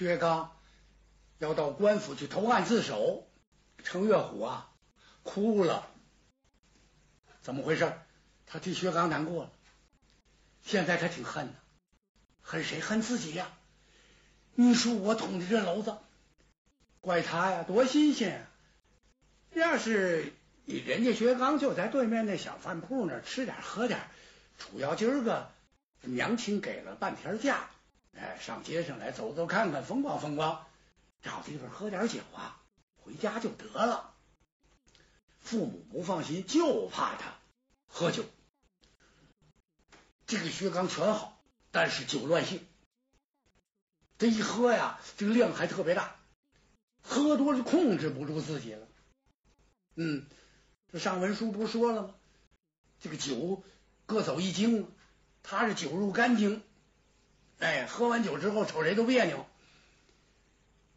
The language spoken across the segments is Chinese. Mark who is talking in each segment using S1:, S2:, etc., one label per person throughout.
S1: 薛刚要到官府去投案自首，程月虎啊哭了。怎么回事？他替薛刚难过了。现在他挺恨的，恨谁？恨自己呀！你说我捅的这篓子，怪他呀，多新鲜！要是人家薛刚就在对面那小饭铺那吃点喝点，主要今儿个娘亲给了半天假，哎，上街上来走走看看，风光风光，找地方喝点酒啊，回家就得了。父母不放心，就怕他喝酒。这个薛刚全好，但是酒乱性。这一喝呀，这个量还特别大，喝多了控制不住自己了。嗯，这上文书不是说了吗？这个酒各走一经，他是酒入肝经。哎，喝完酒之后瞅谁都别扭。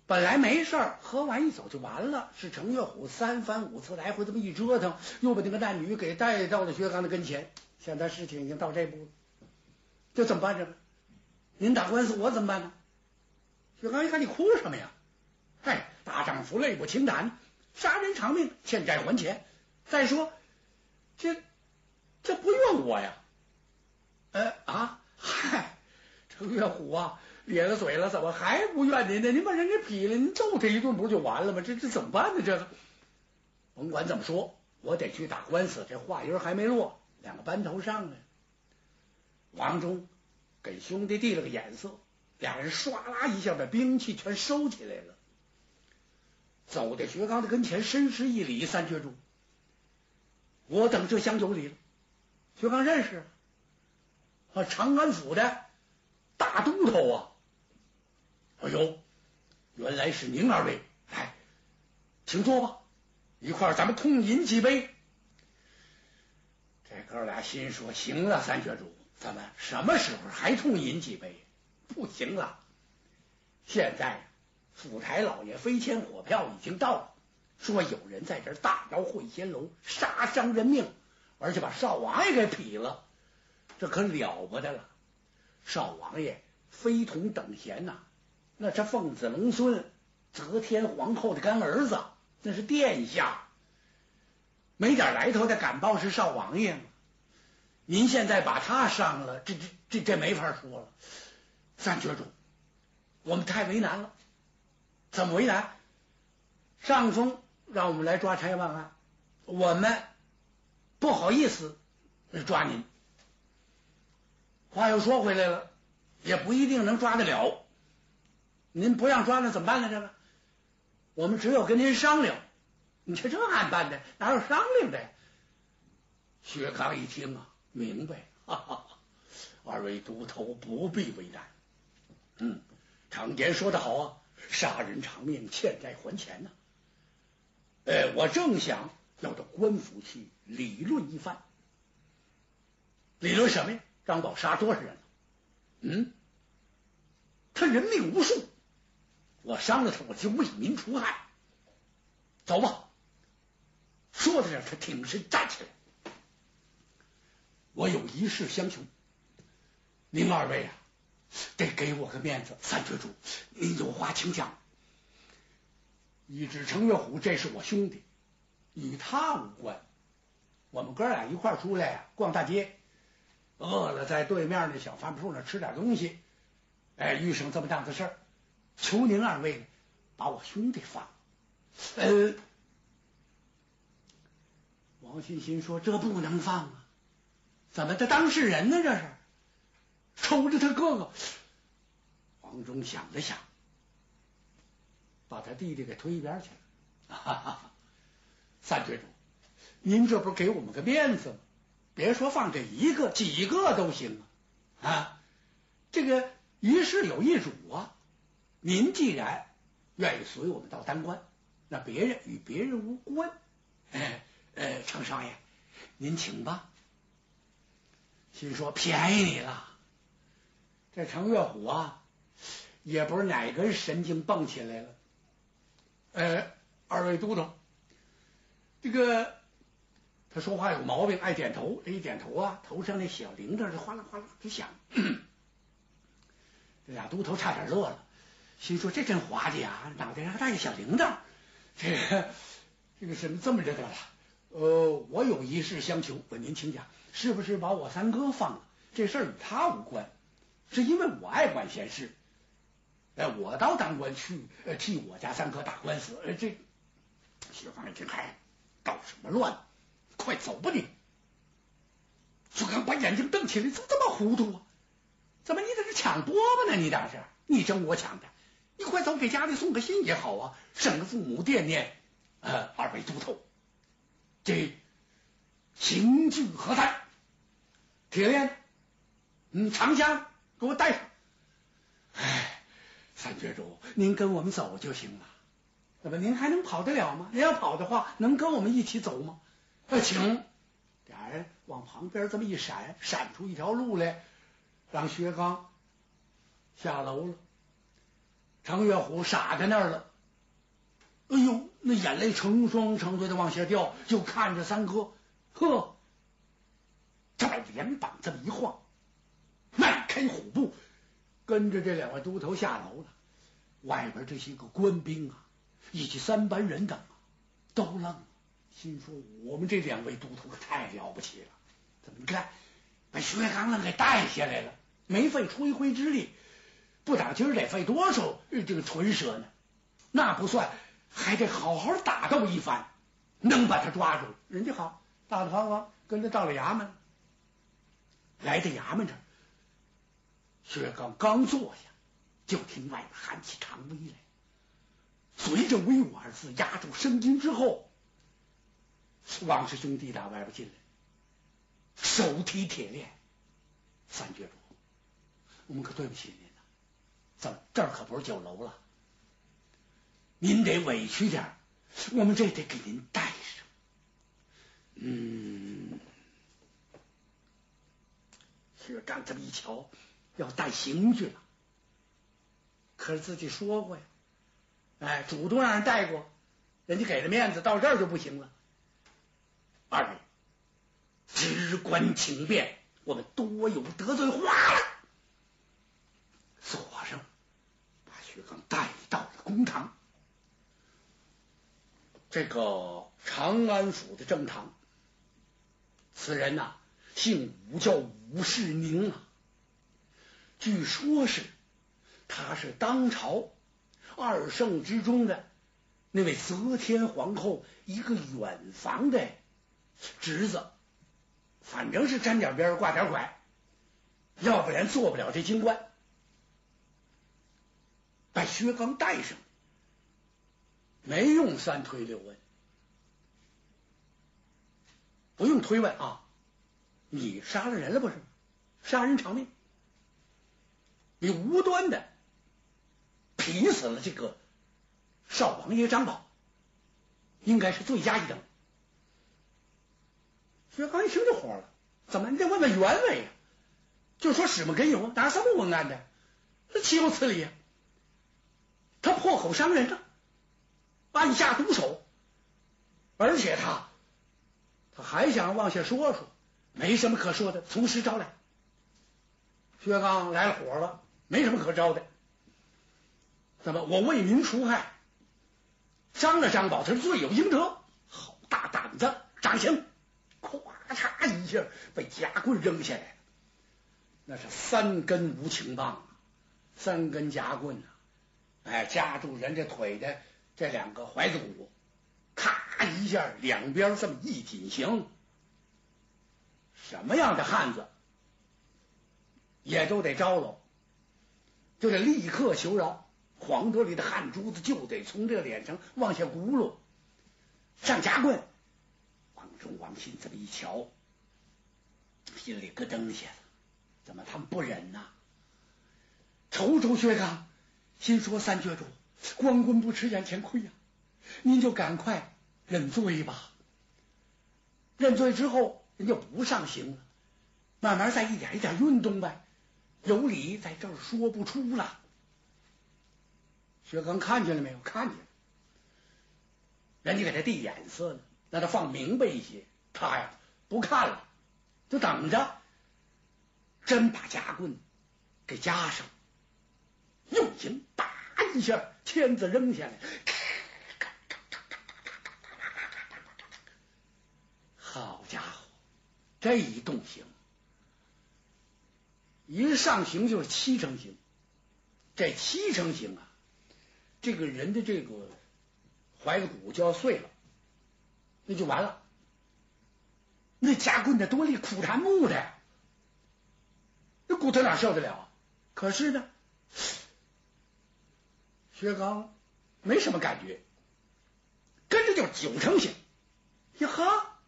S1: 本来没事儿，喝完一走就完了。是程月虎三番五次来回这么一折腾，又把那个男女给带到了薛刚的跟前。现在事情已经到这步了。这怎么办？这个，您打官司，我怎么办呢？薛刚一看，你哭什么呀？嗨，大丈夫泪不轻弹，杀人偿命，欠债还钱。再说，这这不怨我呀？呃啊，嗨，岳虎啊，咧了嘴了，怎么还不怨您呢？您把人给劈了，您揍他一顿不就完了吗？这这怎么办呢？这个，甭管怎么说，我得去打官司。这话音还没落，两个班头上来。王忠给兄弟递了个眼色，俩人唰啦一下把兵器全收起来了，走在薛刚的跟前，深施一礼：“三绝主，我等这厢有礼了。”薛刚认识啊，长安府的大都头啊！哎呦，原来是您二位，来，请坐吧，一块儿咱们痛饮几杯。这哥俩心说：“行了，三绝主。”咱们什么时候还痛饮几杯？不行了！现在府台老爷飞迁火票已经到了，说有人在这大闹会仙楼，杀伤人命，而且把少王爷给劈了，这可了不得了！少王爷非同等闲呐，那是凤子龙孙则天皇后的干儿子，那是殿下，没点来头的敢报是少王爷吗？您现在把他伤了，这这这这没法说了。三绝主，我们太为难了。怎么为难？上峰让我们来抓柴万案，我们不好意思抓您。话又说回来了，也不一定能抓得了。您不让抓，那怎么办呢？这个，我们只有跟您商量。你瞧这案办的，哪有商量的？薛刚一听啊。明白，哈哈，二位都头不必为难。嗯，常言说得好啊，杀人偿命，欠债还钱呢。呃，我正想要到官府去理论一番。理论什么呀？张宝杀多少人了？嗯，他人命无数，我伤了他，我就为民除害。走吧。说到这，他挺身站起来。我有一事相求，您二位啊，得给我个面子。三绝主，您有话请讲。一指程月虎，这是我兄弟，与他无关。我们哥俩一块出来逛大街，饿了在对面那小饭铺那吃点东西，哎，遇上这么大的事儿，求您二位把我兄弟放。呃，王欣欣说：“这不能放啊。”怎么？他当事人呢？这是瞅着他哥哥。王忠想了想，把他弟弟给推一边去了。哈哈，三绝主，您这不是给我们个面子吗？别说放这一个，几个都行啊！啊，这个于是有一主啊。您既然愿意随我们到丹关，那别人与别人无关。哎，呃，程少爷，您请吧。心说便宜你了，这程月虎啊，也不是哪根神经蹦起来了。呃，二位都督，这个他说话有毛病，爱点头。这一点头啊，头上那小铃铛就哗啦哗啦直响。这俩都头差点乐了。心说这真滑稽啊，脑袋上带个小铃铛，这个这个什么这么着得了？呃，我有一事相求，问您请讲，是不是把我三哥放了？这事儿与他无关，是因为我爱管闲事。哎，我倒当官去替我家三哥打官司。呃，这薛刚一听，嗨，捣什么乱？快走吧你！薛刚把眼睛瞪起来，怎么这么糊涂啊？怎么你在这抢饽饽呢？你当是你争我抢的？你快走，给家里送个信也好啊，省得父母惦念。呃，二位都头，这刑具何在？铁链，嗯，长枪给我带上。哎，三绝主，您跟我们走就行了。怎么，您还能跑得了吗？您要跑的话，能跟我们一起走吗？呃，请。俩人往旁边这么一闪，闪出一条路来，让薛刚下楼了。程月虎傻在那儿了，哎呦，那眼泪成双成对的往下掉，就看着三哥，呵，他把脸膀这么一晃，迈开虎步，跟着这两位都头下楼了。外边这些个官兵啊，以及三班人等啊，都愣了，心说我们这两位都头可太了不起了，怎么你看把薛刚愣给带下来了，没费吹灰之力。不打今儿得费多少这个唇舌呢？那不算，还得好好打斗一番，能把他抓住。人家好，大大方方跟着到了衙门，来到衙门这儿，薛刚刚坐下，就听外边喊起长威来。随着“威武”二字压住声音之后，王氏兄弟打外边进来，手提铁链。三绝主，我们可对不起您。怎这儿可不是酒楼了，您得委屈点我们这得给您带上。嗯，薛刚这么一瞧，要带刑具了，可是自己说过呀，哎，主动让人带过，人家给了面子，到这儿就不行了。二位，只管请便，我们多有得罪，哗啦，锁上。把薛刚带到了公堂，这个长安府的正堂。此人呐，姓武，叫武世宁啊。据说是他是当朝二圣之中的那位则天皇后一个远房的侄子，反正是沾点边挂点拐，要不然做不了这京官。把薛刚带上，没用三推六问，不用推问啊！你杀了人了不是？杀人偿命，你无端的劈死了这个少王爷张宝，应该是罪加一等。薛刚一听就火了，怎么你得问问原委呀？就说史木根有哪什么文案的？这岂有此理呀！他破口伤人了，按下毒手，而且他他还想往下说说，没什么可说的，从实招来。薛刚来了火了，没什么可招的。怎么我为民除害，伤了张宝，他是罪有应得。好大胆子，掌刑！咵嚓一下，被夹棍扔下来那是三根无情棒，三根夹棍呐。哎，夹住人家腿的这两个踝子骨，咔一下，两边这么一紧行，什么样的汉子也都得招喽，就得立刻求饶，黄德里的汗珠子就得从这脸上往下轱辘，上夹棍。众、王信这么一瞧，心里咯噔一下了，怎么他们不忍呐？瞅瞅薛刚。心说：“三绝主，光棍不吃眼前亏呀，您就赶快认罪吧。认罪之后，人就不上刑了，慢慢再一点一点运动呗。有理在这儿说不出了。”薛刚看见了没有？看见了，人家给他递眼色呢，让他放明白一些。他呀，不看了，就等着，真把夹棍给夹上。用刑，叭一下，签子扔下来，咔咔咔咔咔咔好家伙，这一动刑，一上刑就是七成刑。这七成刑啊，这个人的这个怀骨就要碎了，那就完了。那夹棍的多利苦檀木的，那骨头哪受得了？可是呢，薛刚没什么感觉，跟着就九成刑。呀哈，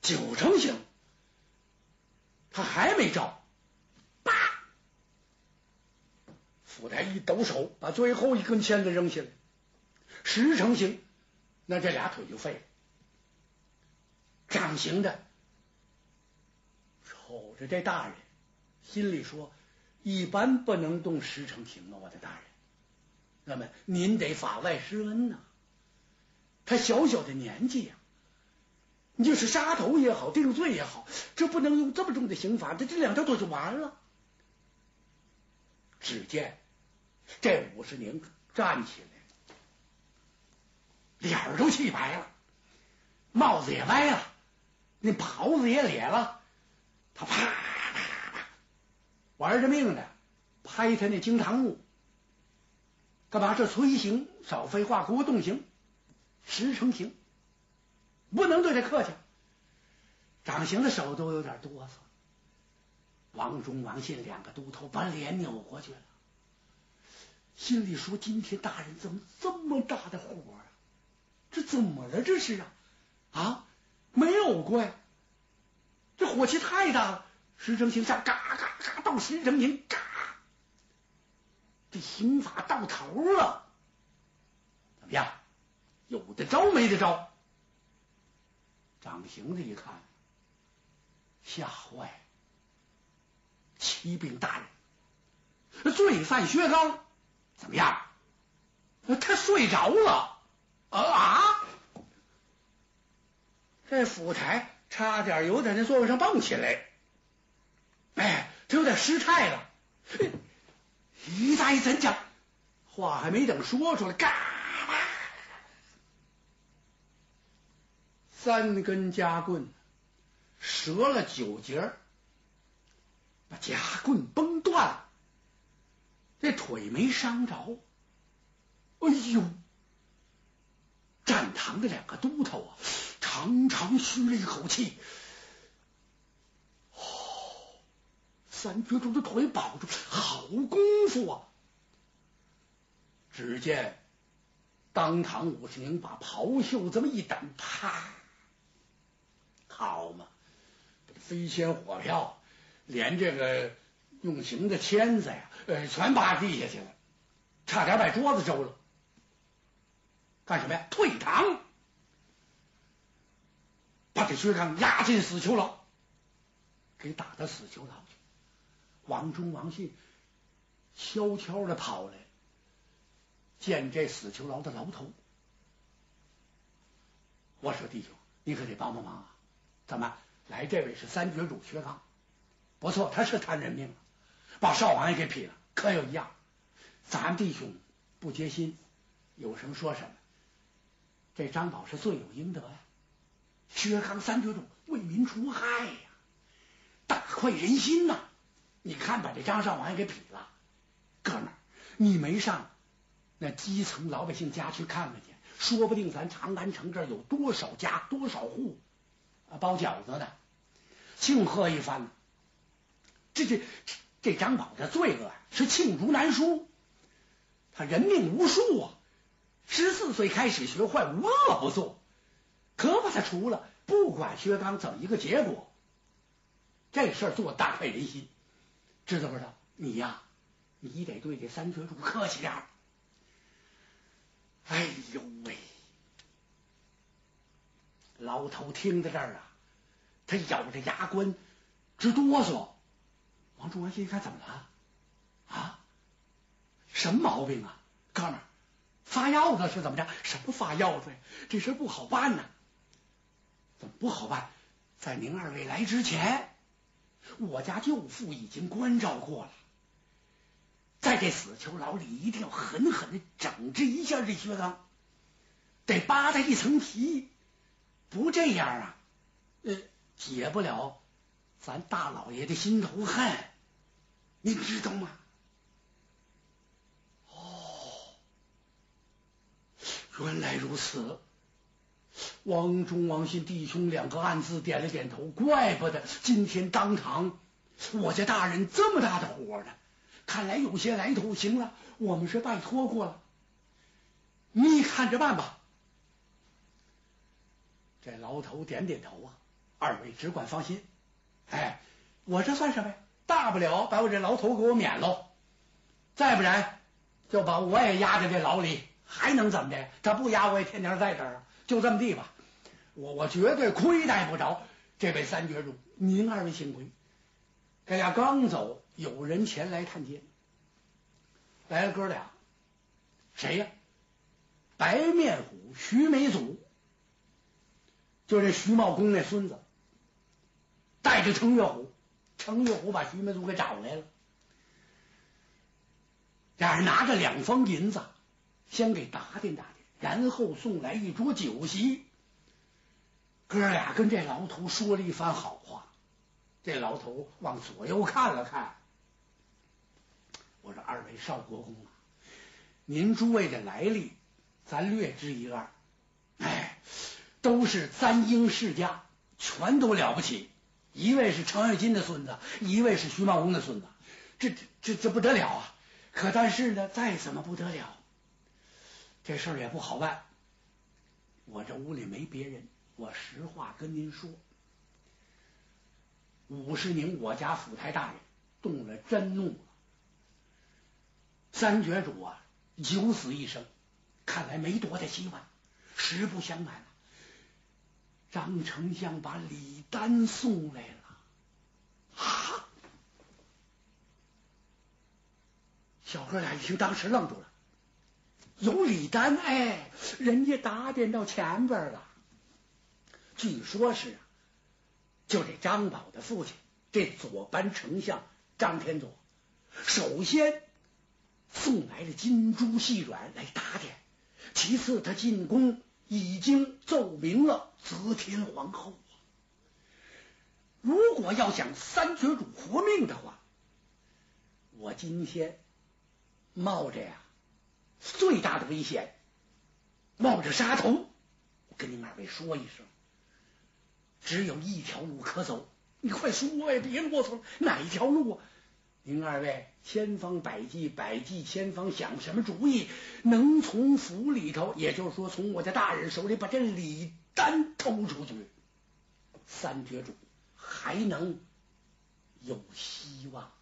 S1: 九成刑，他还没招。府台一抖手，把最后一根签子扔下来，十成刑，那这俩腿就废了。掌刑的瞅着这大人，心里说：一般不能动十成刑啊，我的大人。那么您得法外施恩呐。他小小的年纪呀，你就是杀头也好，定罪也好，这不能用这么重的刑罚，这这两条腿就完了。只见。这武士宁站起来，脸儿都气白了，帽子也歪了，那袍子也裂了，他啪啪啪玩着命的拍他那惊堂木，干嘛？这催刑少废话，给我动刑，十成刑，不能对他客气。掌刑的手都有点哆嗦，王忠、王信两个都头把脸扭过去了。心里说：“今天大人怎么这么大的火啊？这怎么了？这是啊啊！没有过呀，这火气太大了。十成刑下，嘎嘎嘎到十成刑，嘎，这刑法到头了。怎么样？有的招没得招？掌刑的一看，吓坏，启禀大人，罪犯薛刚。”怎么样？他睡着了啊啊！这府台差点有点那座位上蹦起来，哎，他有点失态了。于大爷怎讲，话还没等说出来，嘎啦，三根夹棍折了九节，把夹棍崩断了。这腿没伤着，哎呦！站堂的两个都头啊，长长吁了一口气。哦，三绝主的腿保住，好功夫啊！只见当堂武士宁把袍袖这么一掸，啪！好嘛，飞仙火票，连这个。用刑的签子呀，呃，全扒地下去了，差点把桌子周了。干什么呀？退堂，把这薛刚押进死囚牢，给打到死囚牢去。王忠、王信悄悄的跑来，见这死囚牢的牢头。我说弟兄，你可得帮帮忙啊！怎么来？这位是三绝主薛刚，不错，他是贪人命了。把少王爷给劈了，可有一样，咱弟兄不结心，有什么说什么。这张宝是罪有应得呀，薛刚三绝主为民除害呀，大快人心呐！你看把这张少王爷给劈了，哥们儿，你没上那基层老百姓家去看看去，说不定咱长安城这儿有多少家多少户啊包饺子的，庆贺一番。这这。这张宝的罪恶是罄竹难书，他人命无数啊！十四岁开始学坏，无恶不作，可把他除了，不管薛刚怎么一个结果，这事儿做大快人心，知道不知道？你呀，你得对这三绝主客气点儿。哎呦喂！老头听到这儿啊，他咬着牙关直哆嗦。王忠、王信一看，怎么了？啊，什么毛病啊，哥们儿？发药子是怎么着？什么发药子呀？这事不好办呐！怎么不好办？在您二位来之前，我家舅父已经关照过了，在这死囚牢里，一定要狠狠的整治一下这薛刚，得扒他一层皮，不这样啊，呃，解不了咱大老爷的心头恨，您知道吗？哦，原来如此。王忠、王信弟兄两个暗自点了点头，怪不得今天当堂我家大人这么大的火呢。看来有些来头。行了，我们是拜托过了，你看着办吧。这牢头点点头啊，二位只管放心。哎，我这算什么呀？大不了把我这牢头给我免喽，再不然就把我也压在这牢里，还能怎么的？他不压我也天天在这儿，就这么地吧。我我绝对亏待不着这位三绝主，您二位幸亏。这俩刚走，有人前来探监，来了哥俩，谁呀？白面虎徐眉祖，就这徐茂公那孙子，带着程月虎，程月虎把徐眉祖给找来了，俩人拿着两方银子，先给打点打点，然后送来一桌酒席，哥俩跟这牢头说了一番好话。这老头往左右看了看，我说：“二位少国公啊，您诸位的来历，咱略知一二。哎，都是簪缨世家，全都了不起。一位是程咬金的孙子，一位是徐茂公的孙子，这这这不得了啊！可但是呢，再怎么不得了，这事儿也不好办。我这屋里没别人，我实话跟您说。”五十名我家府台大人动了真怒了，三绝主啊，九死一生，看来没多大希望。实不相瞒，张丞相把李丹送来了。啊！小哥俩一听，当时愣住了。有李丹，哎，人家打点到前边了。据说是。就这张宝的父亲，这左班丞相张天佐，首先送来了金珠细软来打点，其次他进宫已经奏明了则天皇后啊。如果要想三绝主活命的话，我今天冒着呀最大的危险，冒着杀头，跟您二位说一声。只有一条路可走，你快说呀！别啰嗦了，哪一条路啊？您二位千方百计，百计千方想什么主意，能从府里头，也就是说从我家大人手里把这礼单偷出去，三绝主还能有希望。